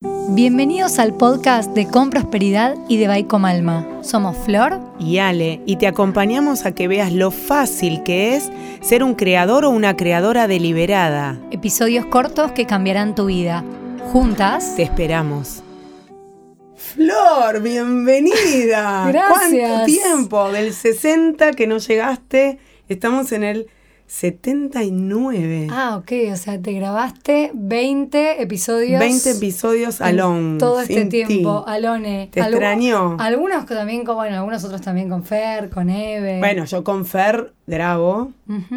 Bienvenidos al podcast de Con Prosperidad y de Baico Malma. Somos Flor y Ale y te acompañamos a que veas lo fácil que es ser un creador o una creadora deliberada. Episodios cortos que cambiarán tu vida. Juntas te esperamos. Flor, bienvenida. Gracias. ¿Cuánto tiempo? Del 60 que no llegaste. Estamos en el 79. Ah, ok, o sea, te grabaste 20 episodios. 20 episodios alone. Todo este tiempo, alone. ¿Te extrañó? Algunos también con, bueno, algunos otros también con Fer, con Eve. Bueno, yo con Fer grabo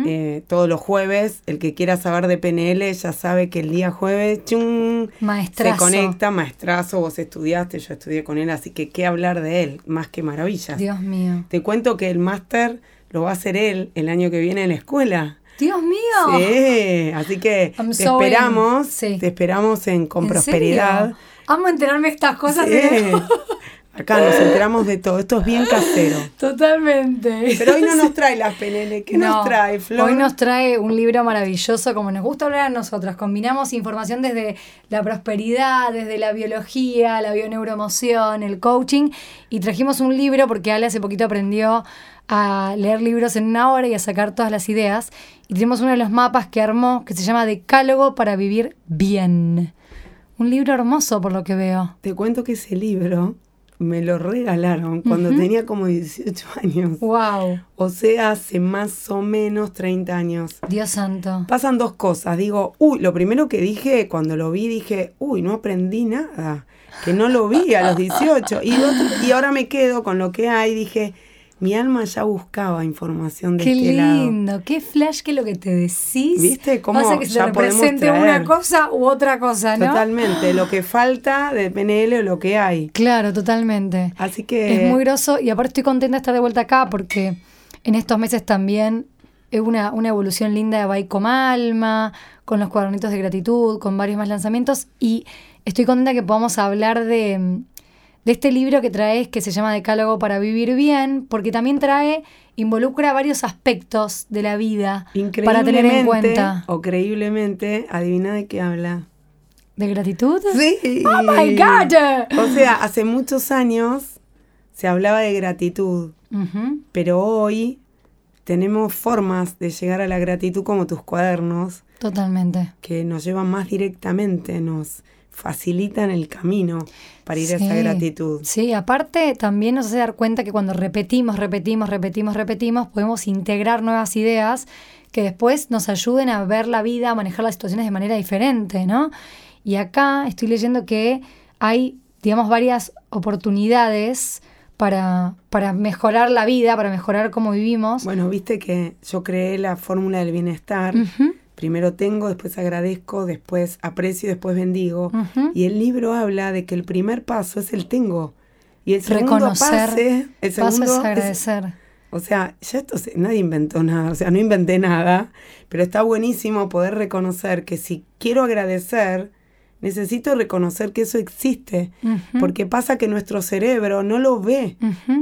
eh, todos los jueves. El que quiera saber de PNL ya sabe que el día jueves, chung, maestrazo. se conecta, maestrazo, vos estudiaste, yo estudié con él, así que qué hablar de él, más que maravillas. Dios mío. Te cuento que el máster lo va a hacer él el año que viene en la escuela. Dios mío. Sí, así que te esperamos, te esperamos en con prosperidad. Vamos a enterarme de estas cosas. Acá nos enteramos de todo. Esto es bien casero. Totalmente. Pero hoy no nos trae las PNL. ¿Qué nos trae, Flor? Hoy nos trae un libro maravilloso, como nos gusta hablar a nosotras. Combinamos información desde la prosperidad, desde la biología, la bioneuroemoción, el coaching. Y trajimos un libro porque Ale hace poquito aprendió a leer libros en una hora y a sacar todas las ideas. Y tenemos uno de los mapas que armó que se llama Decálogo para vivir bien. Un libro hermoso por lo que veo. Te cuento que ese libro me lo regalaron cuando tenía como 18 años. Wow. O sea, hace más o menos 30 años. Dios santo. Pasan dos cosas. Digo, uy, lo primero que dije cuando lo vi, dije, uy, no aprendí nada. Que no lo vi a los 18. Y, y ahora me quedo con lo que hay. Dije, mi alma ya buscaba información de qué este lado. Qué lindo, qué flash que lo que te decís. ¿Viste cómo pasa que se represente una cosa u otra cosa, ¿no? Totalmente, lo que falta de PNL o lo que hay. Claro, totalmente. Así que... Es muy groso y aparte estoy contenta de estar de vuelta acá porque en estos meses también es una, una evolución linda de Baico Malma, con los cuadernitos de gratitud, con varios más lanzamientos y estoy contenta que podamos hablar de de este libro que traes que se llama Decálogo para vivir bien, porque también trae, involucra varios aspectos de la vida para tener en cuenta. O creíblemente, adivina de qué habla. ¿De gratitud? Sí. Oh my God. O sea, hace muchos años se hablaba de gratitud, pero hoy tenemos formas de llegar a la gratitud como tus cuadernos. Totalmente. Que nos llevan más directamente, nos facilitan el camino para ir a esa gratitud. Sí, aparte también nos hace dar cuenta que cuando repetimos, repetimos, repetimos, repetimos, podemos integrar nuevas ideas que después nos ayuden a ver la vida, a manejar las situaciones de manera diferente, ¿no? Y acá estoy leyendo que hay, digamos, varias oportunidades para, para mejorar la vida, para mejorar cómo vivimos. Bueno, viste que yo creé la fórmula del bienestar primero tengo, después agradezco, después aprecio, después bendigo. Y el libro habla de que el primer paso es el tengo. Y el segundo Reconocer, pase, el segundo es agradecer. o sea, ya esto nadie inventó nada, o sea, no inventé nada, pero está buenísimo poder reconocer que si quiero agradecer, necesito reconocer que eso existe, porque pasa que nuestro cerebro no lo ve.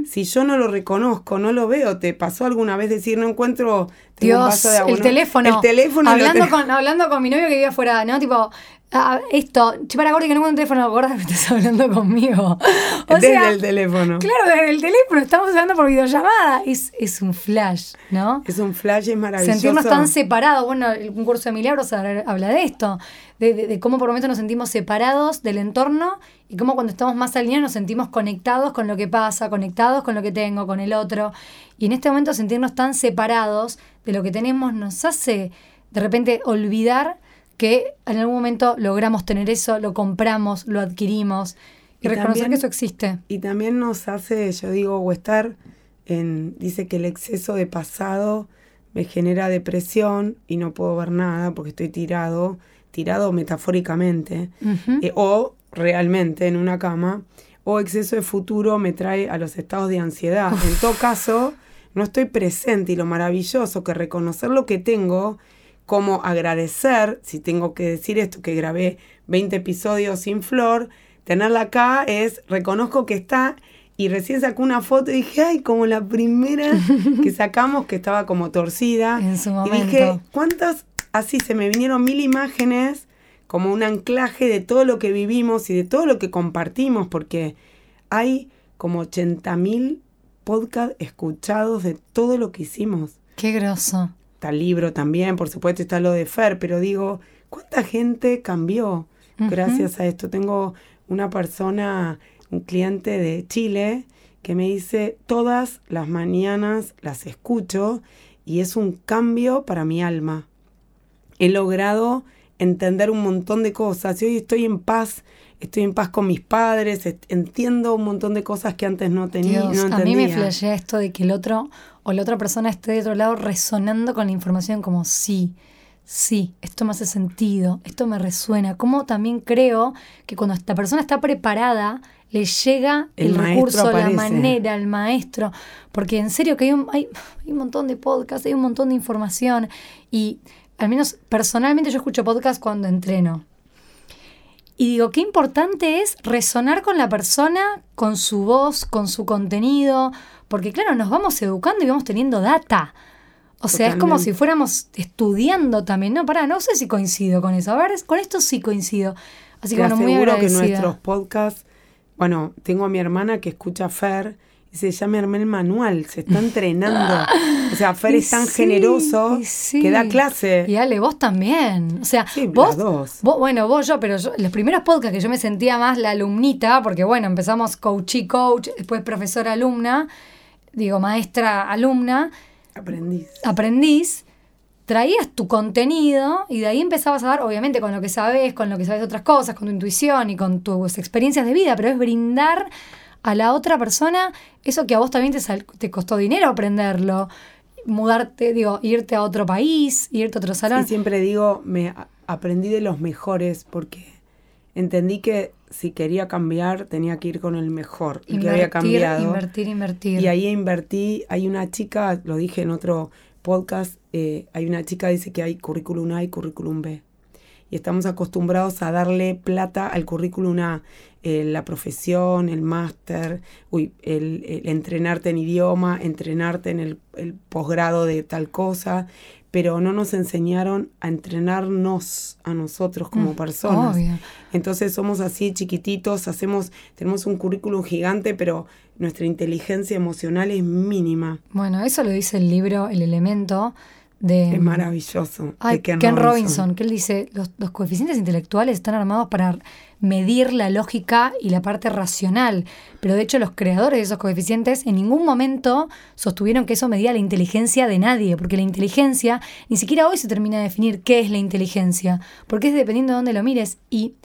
Si yo no lo reconozco, no lo veo. ¿Te pasó alguna vez decir, no encuentro Dios, el teléfono. El teléfono. Hablando, con, hablando con mi novio que vive afuera, ¿no? Tipo, Ah, esto, para gordo que no encuentro un teléfono, gorda que estás hablando conmigo. O desde el teléfono. Claro, desde el teléfono, estamos hablando por videollamada. Es, es un flash, ¿no? Es un flash, es maravilloso. Sentirnos tan separados. Bueno, un curso de milagros habla de esto, de, cómo por momentos nos sentimos separados del entorno y cómo cuando estamos más alineados nos sentimos conectados con lo que pasa, conectados con lo que tengo, con el otro. Y en este momento sentirnos tan separados de lo que tenemos nos hace de repente olvidar que en algún momento logramos tener eso, lo compramos, lo adquirimos y, reconocer que eso existe. Y también nos hace, yo digo, o estar en, dice que el exceso de pasado me genera depresión y no puedo ver nada porque estoy tirado, tirado metafóricamente, eh, o realmente en una cama, o exceso de futuro me trae a los estados de ansiedad. En todo caso, no estoy presente y lo maravilloso que reconocer lo que tengo cómo agradecer, si tengo que decir esto, que grabé 20 episodios sin flor, tenerla acá es, reconozco que está y recién sacó una foto y dije, ay, como la primera que sacamos que estaba como torcida. En su momento. Y dije, ¿cuántas? Así se me vinieron mil imágenes como un anclaje de todo lo que vivimos y de todo lo que compartimos, porque hay como 80.000 podcasts escuchados de todo lo que hicimos. Qué groso. Está el libro también, por supuesto está lo de Fer, pero digo, ¿cuánta gente cambió gracias a esto? Tengo una persona, un cliente de Chile, que me dice, todas las mañanas las escucho y es un cambio para mi alma. He logrado entender un montón de cosas y hoy estoy en paz, estoy en paz con mis padres, entiendo un montón de cosas que antes no tenía. no entendía. a mí me flashea esto de que el otro o la otra persona esté de otro lado resonando con la información como sí, sí, esto me hace sentido, esto me resuena. Como también creo que cuando esta persona está preparada, le llega el, recurso, la manera, el maestro. Porque en serio que hay un, hay, un montón de podcasts, hay un montón de información. Y al menos personalmente yo escucho podcasts cuando entreno. Y digo, qué importante es resonar con la persona, con su voz, con su contenido, porque claro, nos vamos educando y vamos teniendo data. O sea, es como si fuéramos estudiando también. No, para, no sé si coincido con eso. A ver, con esto sí coincido. Así que bueno, muy agradecida. que nuestros podcasts, bueno, tengo a mi hermana que escucha Fer y se llama el manual, se está entrenando. o sea, Fer es tan generoso que da clase. Y Ale, vos también. O sea, vos, dos. bueno, vos yo, pero los primeros podcasts que yo me sentía más la alumnita, porque bueno, empezamos coach y coach, después profesora alumna, digo, maestra alumna Aprendiz. Aprendiz, traías tu contenido y de ahí empezabas a dar, obviamente, con lo que sabes, con lo que sabes de otras cosas, con tu intuición y con tus experiencias de vida, pero es brindar a la otra persona eso que a vos también te, te costó dinero aprenderlo, mudarte, digo, irte a otro país, irte a otro salón. Sí, siempre digo, me aprendí de los mejores porque entendí que si quería cambiar, tenía que ir con el mejor, y que había cambiado. Invertir, invertir. Y ahí invertí, hay una chica, lo dije en otro podcast, eh, hay una chica que dice que hay currículum A y currículum B. Y estamos acostumbrados a darle plata al currículum A, eh, la profesión, el máster, el, el, entrenarte en idioma, entrenarte en el, el posgrado de tal cosa, pero no nos enseñaron a entrenarnos a nosotros como mm, personas. Entonces somos así chiquititos, hacemos, tenemos un currículum gigante, pero nuestra inteligencia emocional es mínima. Bueno, eso lo dice el libro El Elemento de... Es maravilloso. Ken, Robinson. que él dice, los, los coeficientes intelectuales están armados para medir la lógica y la parte racional. Pero de hecho los creadores de esos coeficientes en ningún momento sostuvieron que eso medía la inteligencia de nadie, porque la inteligencia ni siquiera hoy se termina de definir qué es la inteligencia, porque es dependiendo de dónde lo mires. Y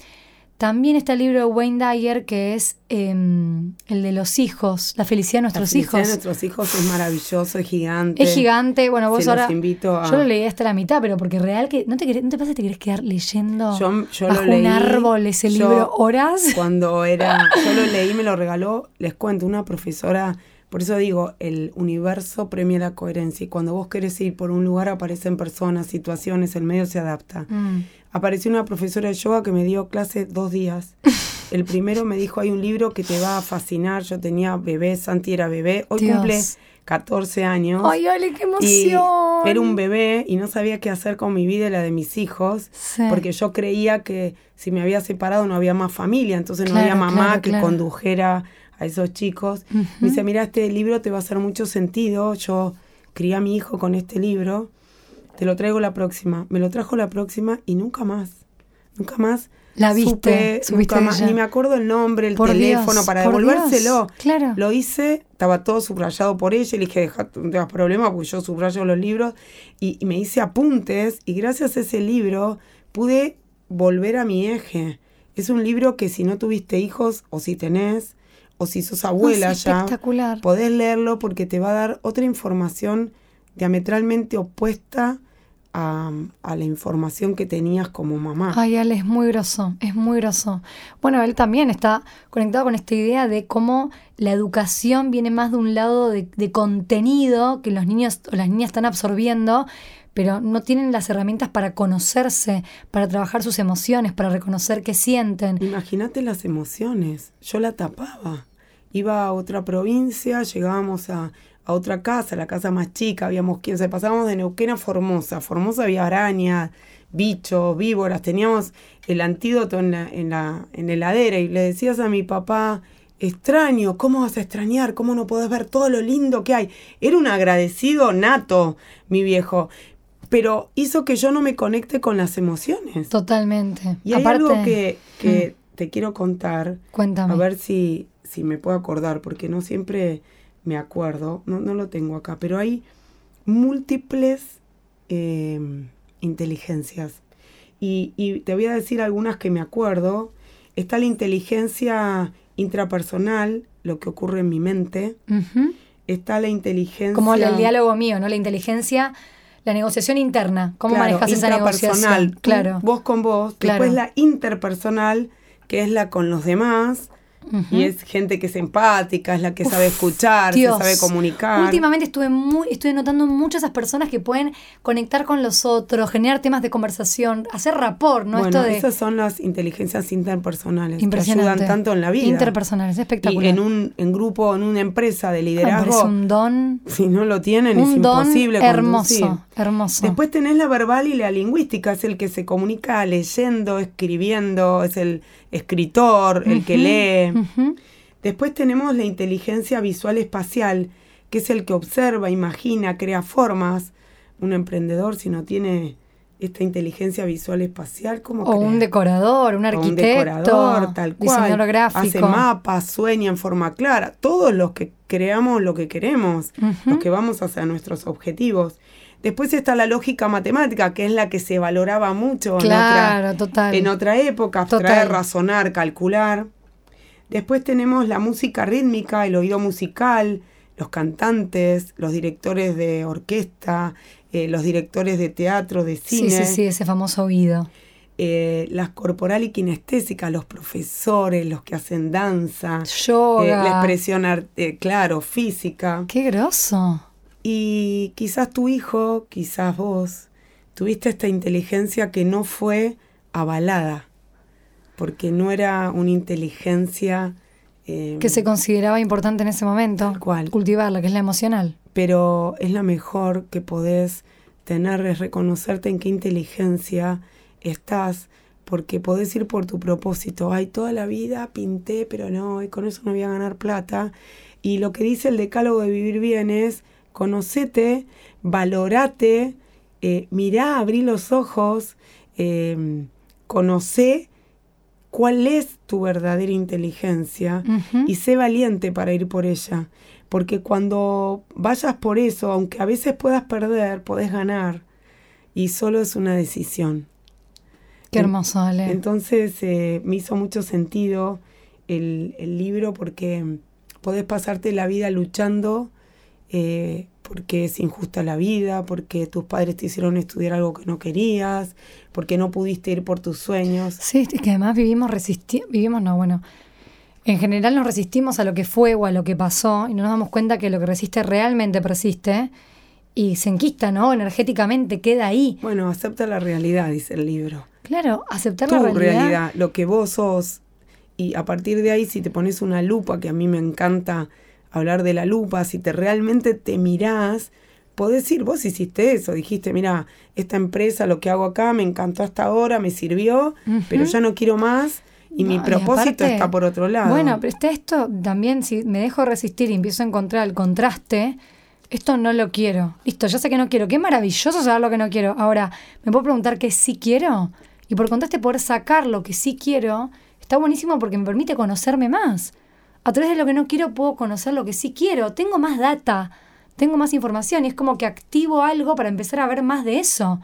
también está el libro de Wayne Dyer que es em, el de los hijos, la felicidad de nuestros la felicidad hijos. de nuestros hijos es maravilloso, es gigante. Es gigante, bueno, vos ahora. invito Yo lo leí hasta la mitad, pero porque real que. ¿No te, no te pasa que te querés quedar leyendo yo, yo bajo un árbol ese libro horas? Cuando era. Yo lo leí, me lo regaló, les cuento, una profesora. Por eso digo, el universo premia la coherencia y cuando vos querés ir por un lugar aparecen personas, situaciones, el medio se adapta. Mm apareció una profesora de yoga que me dio clase dos días. El primero me dijo, hay un libro que te va a fascinar. Yo tenía bebé, Santi era bebé. Hoy cumple 14 años. ¡Ay, Ale, qué emoción! era un bebé y no sabía qué hacer con mi vida y la de mis hijos. Porque yo creía que si me había separado no había más familia. Entonces no había mamá que condujera a esos chicos. Me dice, mira, este libro te va a hacer mucho sentido. Yo crié a mi hijo con este libro te lo traigo la próxima. Me lo trajo la próxima y nunca más. Nunca más. La viste, nunca más. Ni me acuerdo el nombre, el teléfono para devolvérselo. claro. Lo hice, estaba todo subrayado por ella. Le dije, deja, no tengas problema porque yo subrayo los libros. Y, y me hice apuntes. Y gracias a ese libro pude volver a mi eje. Es un libro que si no tuviste hijos o si tenés o si sos abuela ya, podés leerlo porque te va a dar otra información diametralmente opuesta a, la información que tenías como mamá. Ay, él es muy groso, es muy groso. Bueno, él también está conectado con esta idea de cómo la educación viene más de un lado de, contenido que los niños o las niñas están absorbiendo, pero no tienen las herramientas para conocerse, para trabajar sus emociones, para reconocer qué sienten. Imagínate las emociones. Yo la tapaba. Iba a otra provincia, llegábamos a, a otra casa, la casa más chica, habíamos 15, pasábamos de Neuquén a Formosa. Formosa había araña, bichos, víboras, teníamos el antídoto en la, en la, en la heladera y le decías a mi papá, extraño, ¿cómo vas a extrañar? ¿Cómo no podés ver todo lo lindo que hay? Era un agradecido nato, mi viejo, pero hizo que yo no me conecte con las emociones. Totalmente. Y hay algo que, que mm. te quiero contar. Cuéntame. A ver si, si me puedo acordar, porque no siempre me acuerdo, no, no lo tengo acá, pero hay múltiples eh, inteligencias. Y, y, te voy a decir algunas que me acuerdo. Está la inteligencia intrapersonal, lo que ocurre en mi mente. Está la inteligencia... Como el diálogo mío, ¿no? La inteligencia, la negociación interna. ¿Cómo manejas esa negociación? Claro. Vos con vos. Después la interpersonal, que es la con los demás. Y es gente que es empática, es la que sabe escuchar, se sabe comunicar. Últimamente estuve muy, estuve notando muchas esas personas que pueden conectar con los otros, generar temas de conversación, hacer rapport, ¿no? Bueno, Esto de... esas son las inteligencias interpersonales que ayudan tanto en la vida. Interpersonales, espectacular. Y en un en grupo, en una empresa de liderazgo. Es un don. Si no lo tienen, un es don imposible. Hermoso, hermoso. Después tenés la verbal y la lingüística, es el que se comunica leyendo, escribiendo, es el escritor, el que lee. Después tenemos la inteligencia visual espacial, que es el que observa, imagina, crea formas. Un emprendedor, si no tiene esta inteligencia visual espacial, ¿cómo O un decorador, un arquitecto. un decorador, tal cual. Diseñador gráfico. Hace mapas, sueña en forma clara. Todos los que creamos lo que queremos, los que vamos hacia nuestros objetivos. Después está la lógica matemática, que es la que se valoraba mucho en, otra, en otra época, traer, razonar, calcular. Después tenemos la música rítmica, el oído musical, los cantantes, los directores de orquesta, eh, los directores de teatro, de cine. Sí, sí, sí, ese famoso oído. Eh, las corporal y kinestésicas, los profesores, los que hacen danza, yoga, eh, la expresión, claro, física. Qué groso. Y quizás tu hijo, quizás vos, tuviste esta inteligencia que no fue avalada, porque no era una inteligencia... Eh, que se consideraba importante en ese momento. ¿Cuál? Cultivarla, que es la emocional. Pero es la mejor que podés tener, es reconocerte en qué inteligencia estás, porque podés ir por tu propósito. Ay, toda la vida pinté, pero no, y con eso no voy a ganar plata. Y lo que dice el decálogo de vivir bien es conocete, valorate, eh, mirá, abrí los ojos, eh, conoce cuál es tu verdadera inteligencia y sé valiente para ir por ella. Porque cuando vayas por eso, aunque a veces puedas perder, podés ganar. Y solo es una decisión. Qué hermoso, Ale. Entonces eh, me hizo mucho sentido el, el, libro porque podés pasarte la vida luchando eh, porque es injusta la vida, porque tus padres te hicieron estudiar algo que no querías, porque no pudiste ir por tus sueños. Sí, es que además vivimos resistiendo, vivimos, no, bueno, en general nos resistimos a lo que fue o a lo que pasó y no nos damos cuenta que lo que resiste realmente persiste y se enquista, ¿no? Energéticamente queda ahí. Bueno, acepta la realidad, dice el libro. Claro, aceptar la realidad. realidad, lo que vos sos. Y a partir de ahí, si te pones una lupa, que a mí me encanta hablar de la lupa, si te realmente te mirás, podés decir, vos hiciste eso, dijiste, mira, esta empresa, lo que hago acá, me encantó hasta ahora, me sirvió, pero ya no quiero más. Y mi propósito está por otro lado. Bueno, pero está esto también, si me dejo resistir y empiezo a encontrar el contraste, esto no lo quiero. Listo, ya sé que no quiero. Qué maravilloso saber lo que no quiero. Ahora, ¿me puedo preguntar qué sí quiero? Y por contraste, poder sacar lo que sí quiero, está buenísimo porque me permite conocerme más a través de lo que no quiero puedo conocer lo que sí quiero. Tengo más data, tengo más información y es como que activo algo para empezar a ver más de eso.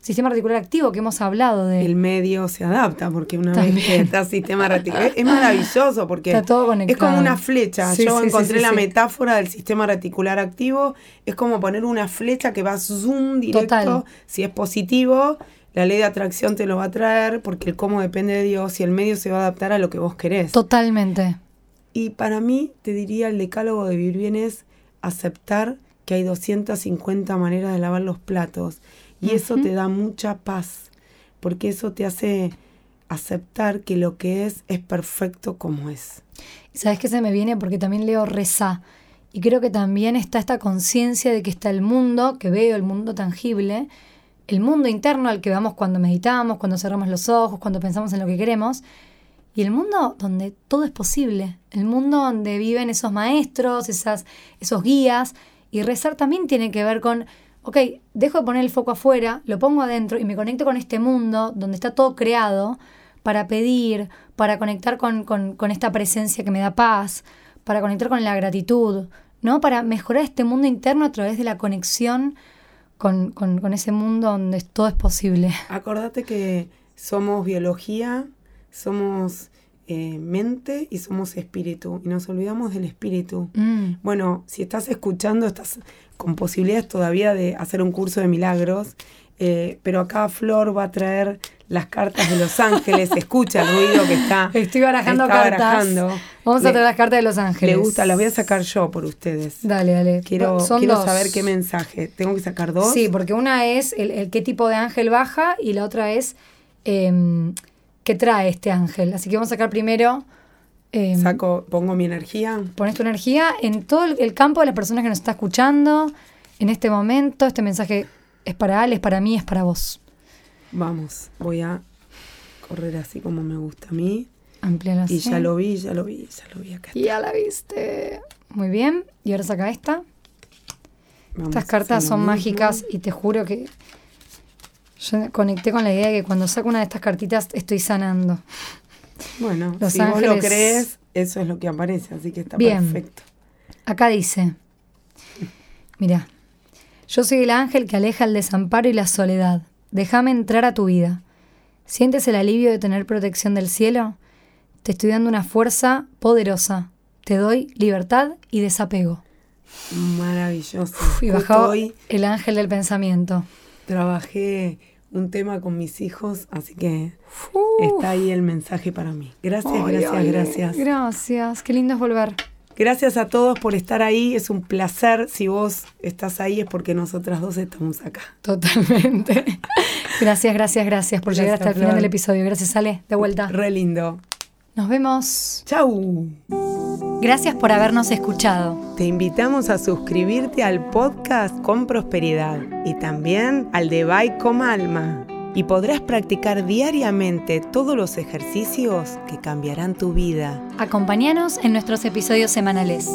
Sistema reticular activo que hemos hablado de. El medio se adapta porque una vez que está sistema reticular. Es maravilloso porque está todo es como una flecha. Yo encontré la metáfora del sistema reticular activo. Es como poner una flecha que va zoom directo. Si es positivo, la ley de atracción te lo va a traer porque el cómo depende de Dios y el medio se va a adaptar a lo que vos querés. Totalmente. Y para mí, te diría, el decálogo de vivir bien es aceptar que hay 250 maneras de lavar los platos. Y eso te da mucha paz, porque eso te hace aceptar que lo que es es perfecto como es. ¿Sabes qué se me viene? Porque también leo reza. Y creo que también está esta conciencia de que está el mundo, que veo el mundo tangible, el mundo interno al que vamos cuando meditamos, cuando cerramos los ojos, cuando pensamos en lo que queremos, y el mundo donde todo es posible, el mundo donde viven esos maestros, esas, esos guías, y rezar también tiene que ver con, ok, dejo de poner el foco afuera, lo pongo adentro y me conecto con este mundo donde está todo creado para pedir, para conectar con, con esta presencia que me da paz, para conectar con la gratitud, ¿no? Para mejorar este mundo interno a través de la conexión con, ese mundo donde todo es posible. Acordate que somos biología, somos eh, mente y somos espíritu. Y nos olvidamos del espíritu. Mm. Bueno, si estás escuchando, estás con posibilidades todavía de hacer un curso de milagros. Eh, pero acá Flor va a traer las cartas de los ángeles, escucha el ruido que está. Estoy barajando cartas. Vamos a traer las cartas de los ángeles. Le gusta, las voy a sacar yo por ustedes. Dale, dale. Quiero, quiero saber qué mensaje. ¿Tengo que sacar dos? Sí, porque una es el, qué tipo de ángel baja y la otra es em, qué trae este ángel. Así que vamos a sacar primero. Em, Saco, pongo mi energía. Pones tu energía en todo el campo de las personas que nos está escuchando en este momento. Este mensaje es para Ale, es para mí, es para vos. Vamos, voy a correr así como me gusta a mí. Ampliar Y ya lo vi, ya lo vi, ya lo vi acá. Ya la viste. Muy bien. Y ahora saca esta. Estas cartas son mágicas y te juro que yo conecté con la idea de que cuando saco una de estas cartitas estoy sanando. Bueno, si vos lo crees, eso es lo que aparece, así que está perfecto. Acá dice, mira, yo soy el ángel que aleja el desamparo y la soledad. Déjame entrar a tu vida. ¿Sientes el alivio de tener protección del cielo? Te estoy dando una fuerza poderosa. Te doy libertad y desapego. Maravilloso. y bajó el ángel del pensamiento. Trabajé un tema con mis hijos, así que está ahí el mensaje para mí. Gracias, gracias, gracias. Gracias, qué lindo es volver. Gracias a todos por estar ahí. Es un placer. Si vos estás ahí es porque nosotras dos estamos acá. Totalmente. gracias, gracias, gracias por llegar hasta el final del episodio. Gracias, Ale. De vuelta. Re lindo. Nos vemos. Chau. Gracias por habernos escuchado. Te invitamos a suscribirte al podcast Con Prosperidad y también al de Bye con Alma y podrás practicar diariamente todos los ejercicios que cambiarán tu vida. Acompáñanos en nuestros episodios semanales.